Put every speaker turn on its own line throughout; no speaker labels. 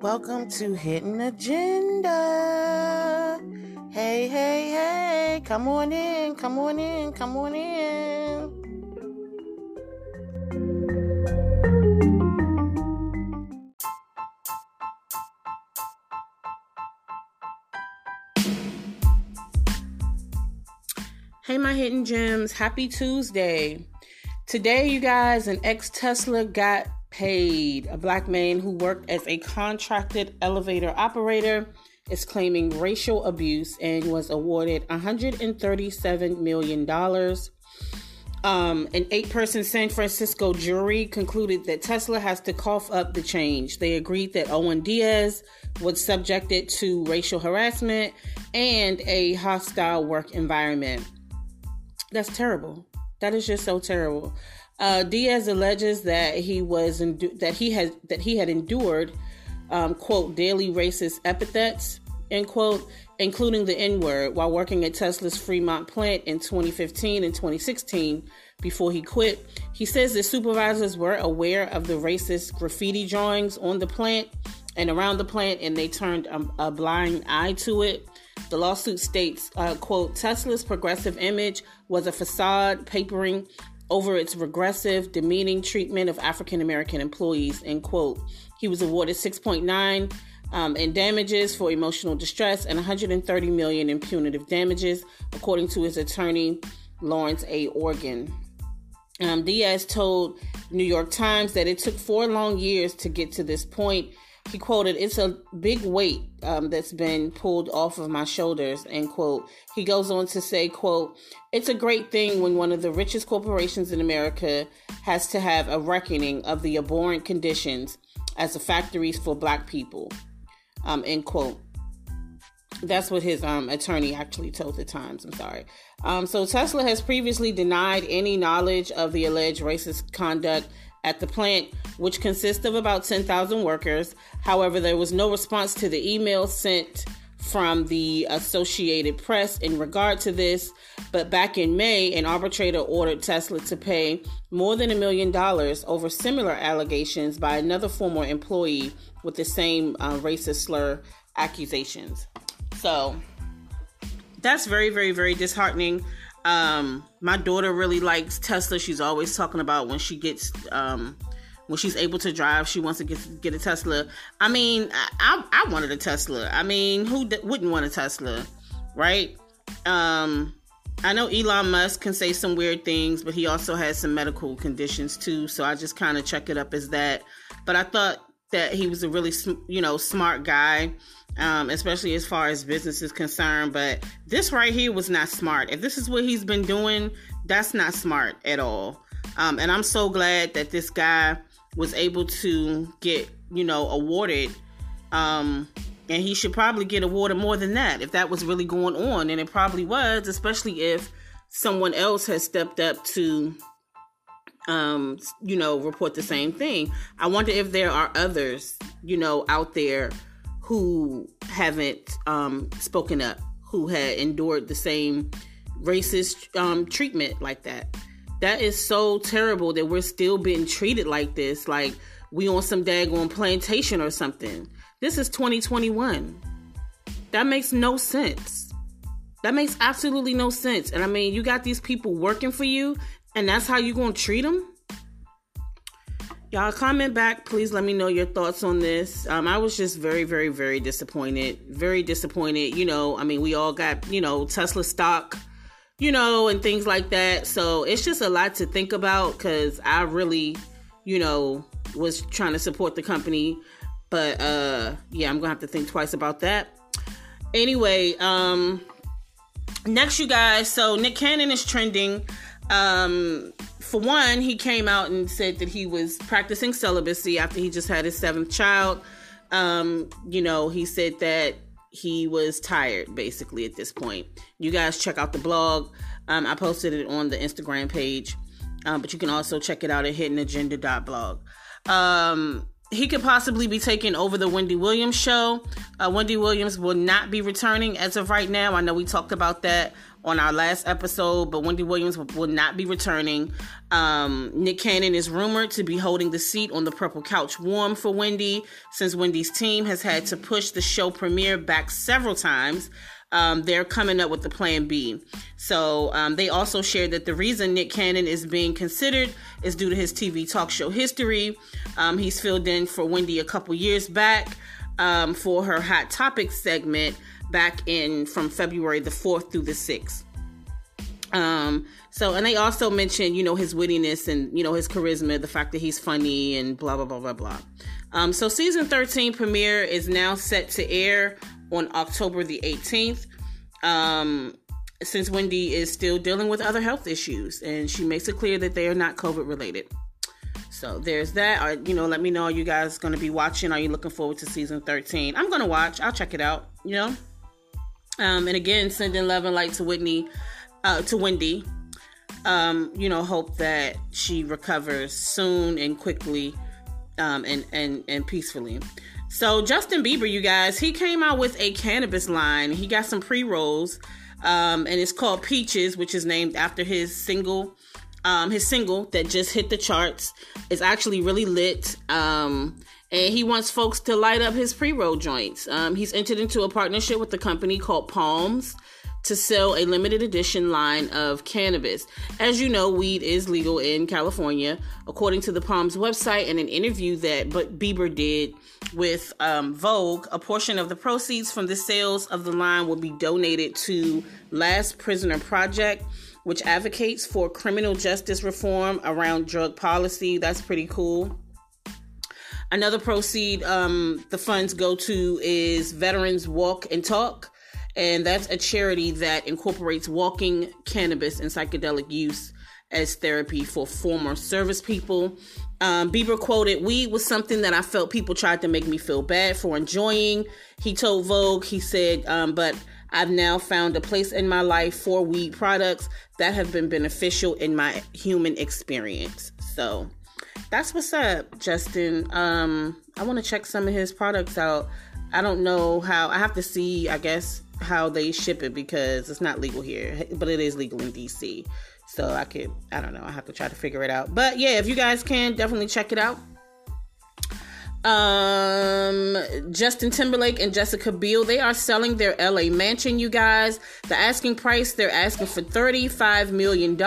Welcome to Hidden Agenda. Hey, hey, hey, come on in, come on in, come on in. Hey, my hidden gems, happy Tuesday. Today, you guys, an ex Tesla got paid. A black man who worked as a contracted elevator operator is claiming racial abuse and was awarded $137 million. Um, an eight person San Francisco jury concluded that Tesla has to cough up the change. They agreed that Owen Diaz was subjected to racial harassment and a hostile work environment. That's terrible. That is just so terrible. Uh, Diaz alleges that he was endu- that he has that he had endured um, quote daily racist epithets end quote including the N word while working at Tesla's Fremont plant in 2015 and 2016 before he quit. He says the supervisors were aware of the racist graffiti drawings on the plant and around the plant and they turned a, a blind eye to it. The lawsuit states, uh, quote, Tesla's progressive image was a facade papering over its regressive, demeaning treatment of African American employees. End quote. He was awarded 6.9 um, in damages for emotional distress and 130 million in punitive damages, according to his attorney Lawrence A. Organ. Um, Diaz told New York Times that it took four long years to get to this point he quoted, "It's a big weight um, that's been pulled off of my shoulders." End quote. He goes on to say, "quote It's a great thing when one of the richest corporations in America has to have a reckoning of the abhorrent conditions as the factories for Black people." Um, end quote. That's what his um, attorney actually told the Times. I'm sorry. Um, so Tesla has previously denied any knowledge of the alleged racist conduct at the plant, which consists of about 10,000 workers. However, there was no response to the email sent from the Associated Press in regard to this. But back in May, an arbitrator ordered Tesla to pay more than a million dollars over similar allegations by another former employee with the same uh, racist slur accusations. So that's very, very, very disheartening. Um, my daughter really likes Tesla. She's always talking about when she gets um when she's able to drive, she wants to get get a Tesla. I mean, I I wanted a Tesla. I mean, who d- wouldn't want a Tesla, right? Um, I know Elon Musk can say some weird things, but he also has some medical conditions too. So I just kind of check it up as that. But I thought that he was a really you know smart guy um, especially as far as business is concerned. But this right here was not smart. If this is what he's been doing, that's not smart at all. Um, and I'm so glad that this guy was able to get, you know, awarded. Um, and he should probably get awarded more than that if that was really going on. And it probably was, especially if someone else has stepped up to um you know report the same thing i wonder if there are others you know out there who haven't um, spoken up, who had endured the same racist um, treatment like that. That is so terrible that we're still being treated like this, like we on some daggone plantation or something. This is 2021. That makes no sense. That makes absolutely no sense. And I mean, you got these people working for you, and that's how you gonna treat them? Y'all comment back. Please let me know your thoughts on this. Um, I was just very, very, very disappointed. Very disappointed. You know, I mean, we all got, you know, Tesla stock, you know, and things like that. So it's just a lot to think about because I really, you know, was trying to support the company. But uh yeah, I'm gonna have to think twice about that. Anyway, um next you guys, so Nick Cannon is trending. Um for one, he came out and said that he was practicing celibacy after he just had his seventh child. Um, you know, he said that he was tired basically at this point. You guys check out the blog. Um, I posted it on the Instagram page, um, but you can also check it out at hiddenagenda.blog. Um, he could possibly be taking over the Wendy Williams show. Uh, Wendy Williams will not be returning as of right now. I know we talked about that on our last episode, but Wendy Williams will not be returning. Um, Nick Cannon is rumored to be holding the seat on the purple couch warm for Wendy, since Wendy's team has had to push the show premiere back several times. Um, they're coming up with the plan B. So um, they also shared that the reason Nick Cannon is being considered is due to his TV talk show history. Um, he's filled in for Wendy a couple years back um, for her Hot Topics segment back in from February the 4th through the 6th. Um, so, and they also mentioned, you know, his wittiness and, you know, his charisma, the fact that he's funny and blah, blah, blah, blah, blah. Um, so season 13 premiere is now set to air on October the 18th. Um, since Wendy is still dealing with other health issues and she makes it clear that they are not COVID related. So there's that. Or, you know, let me know. Are you guys going to be watching? Are you looking forward to season 13? I'm going to watch. I'll check it out, you know? Um, and again, sending love and light to Whitney, uh, to Wendy. Um, you know, hope that she recovers soon and quickly, um, and and and peacefully. So Justin Bieber, you guys, he came out with a cannabis line. He got some pre rolls, um, and it's called Peaches, which is named after his single. Um, his single that just hit the charts is actually really lit. Um, and he wants folks to light up his pre-roll joints. Um, he's entered into a partnership with a company called Palms to sell a limited edition line of cannabis. As you know, weed is legal in California, according to the Palms website and an interview that but Bieber did with um, Vogue. A portion of the proceeds from the sales of the line will be donated to Last Prisoner Project. Which advocates for criminal justice reform around drug policy. That's pretty cool. Another proceed um, the funds go to is Veterans Walk and Talk, and that's a charity that incorporates walking, cannabis, and psychedelic use as therapy for former service people. Um, Bieber quoted, Weed was something that I felt people tried to make me feel bad for enjoying. He told Vogue, he said, um, but I've now found a place in my life for weed products that have been beneficial in my human experience. So that's what's up, Justin. Um, I want to check some of his products out. I don't know how. I have to see. I guess how they ship it because it's not legal here, but it is legal in DC. So I could. I don't know. I have to try to figure it out. But yeah, if you guys can, definitely check it out. Um, Justin Timberlake and Jessica Biel, they are selling their LA mansion, you guys. The asking price, they're asking for $35 million,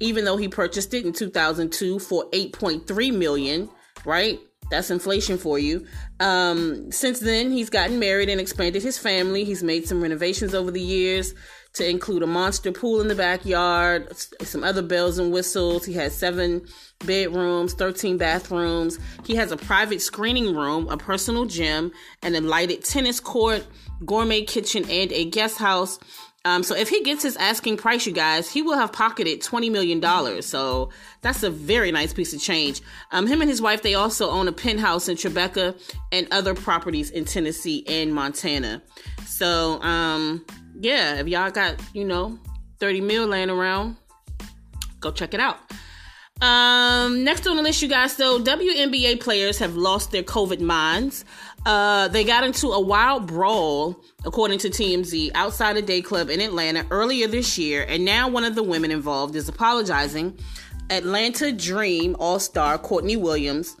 even though he purchased it in 2002 for 8.3 million, right? That's inflation for you. Um, since then, he's gotten married and expanded his family. He's made some renovations over the years to include a monster pool in the backyard, some other bells and whistles. He has seven bedrooms, 13 bathrooms. He has a private screening room, a personal gym, and a lighted tennis court, gourmet kitchen, and a guest house. Um, so if he gets his asking price, you guys, he will have pocketed twenty million dollars. So that's a very nice piece of change. Um, him and his wife, they also own a penthouse in Tribeca and other properties in Tennessee and Montana. So um, yeah, if y'all got you know thirty mil laying around, go check it out. Um, next on the list, you guys. So WNBA players have lost their COVID minds. Uh, they got into a wild brawl, according to TMZ, outside a day club in Atlanta earlier this year, and now one of the women involved is apologizing. Atlanta Dream All Star Courtney Williams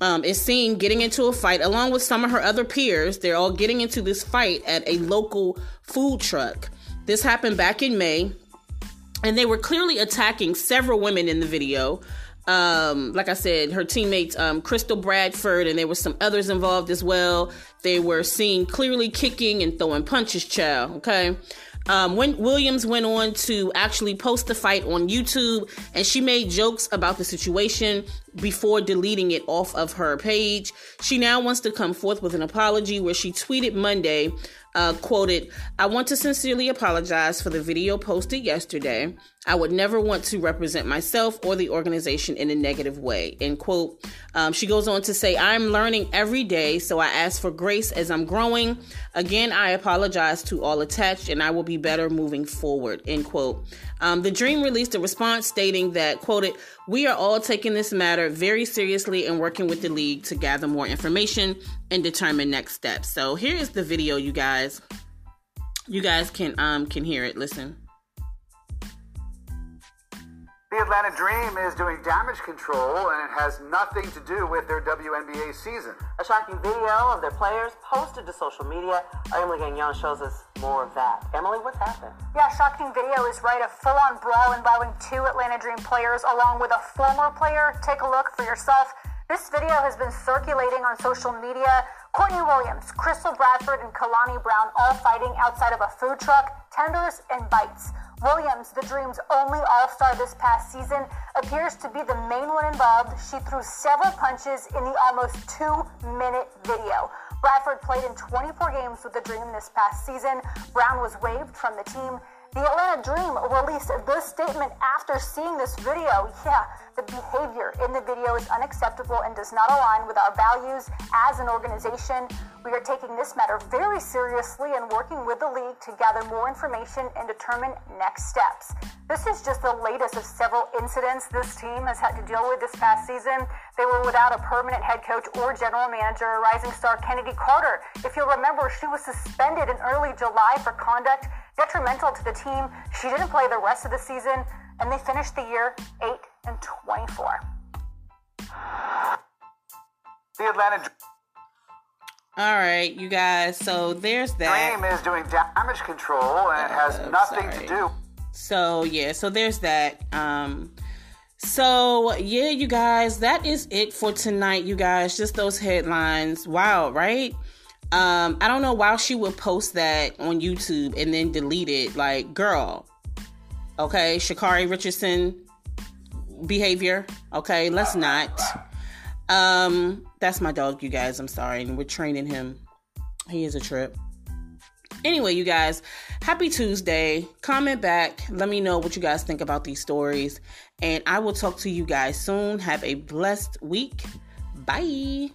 um, is seen getting into a fight along with some of her other peers. They're all getting into this fight at a local food truck. This happened back in May and they were clearly attacking several women in the video. Um, like I said, her teammates, um, Crystal Bradford, and there were some others involved as well. They were seen clearly kicking and throwing punches, child. Okay. Um, when Williams went on to actually post the fight on YouTube, and she made jokes about the situation before deleting it off of her page. She now wants to come forth with an apology where she tweeted Monday uh, quoted, I want to sincerely apologize for the video posted yesterday. I would never want to represent myself or the organization in a negative way. End quote. Um, she goes on to say, I'm learning every day, so I ask for grace as I'm growing. Again, I apologize to all attached and I will be better moving forward. End quote. Um, the Dream released a response stating that, quoted, we are all taking this matter very seriously and working with the league to gather more information and determine next steps. So here is the video, you guys. You guys can um can hear it. Listen.
The Atlanta Dream is doing damage control, and it has nothing to do with their WNBA season.
A shocking video of their players posted to social media. Emily Gagnon shows us more of that. Emily, what's happened?
Yeah, shocking video is right. A full-on brawl involving two Atlanta Dream players along with a former player. Take a look for yourself. This video has been circulating on social media. Courtney Williams, Crystal Bradford, and Kalani Brown all fighting outside of a food truck, tenders, and bites. Williams, the Dream's only All Star this past season, appears to be the main one involved. She threw several punches in the almost two minute video. Bradford played in 24 games with the Dream this past season. Brown was waived from the team. The Atlanta Dream released this statement after seeing this video. Yeah, the behavior in the video is unacceptable and does not align with our values as an organization. We are taking this matter very seriously and working with the league to gather more information and determine next steps. This is just the latest of several incidents this team has had to deal with this past season. They were without a permanent head coach or general manager. Rising star Kennedy Carter, if you'll remember, she was suspended in early July for conduct detrimental to the team. She didn't play the rest of the season, and they finished the year 8 and 24.
The Atlanta
All right, you guys. So there's that.
Dream is doing damage control, and it has
Uh,
nothing
sorry.
to do.
So yeah, so there's that. Um so yeah, you guys, that is it for tonight, you guys. Just those headlines. Wow, right? Um, I don't know why she would post that on YouTube and then delete it. Like, girl, okay, Sha'Carri Richardson behavior. Okay, let's not. Um, that's my dog, you guys. I'm sorry, and we're training him. He is a trip. Anyway, you guys, happy Tuesday. Comment back. Let me know what you guys think about these stories. And I will talk to you guys soon. Have a blessed week. Bye.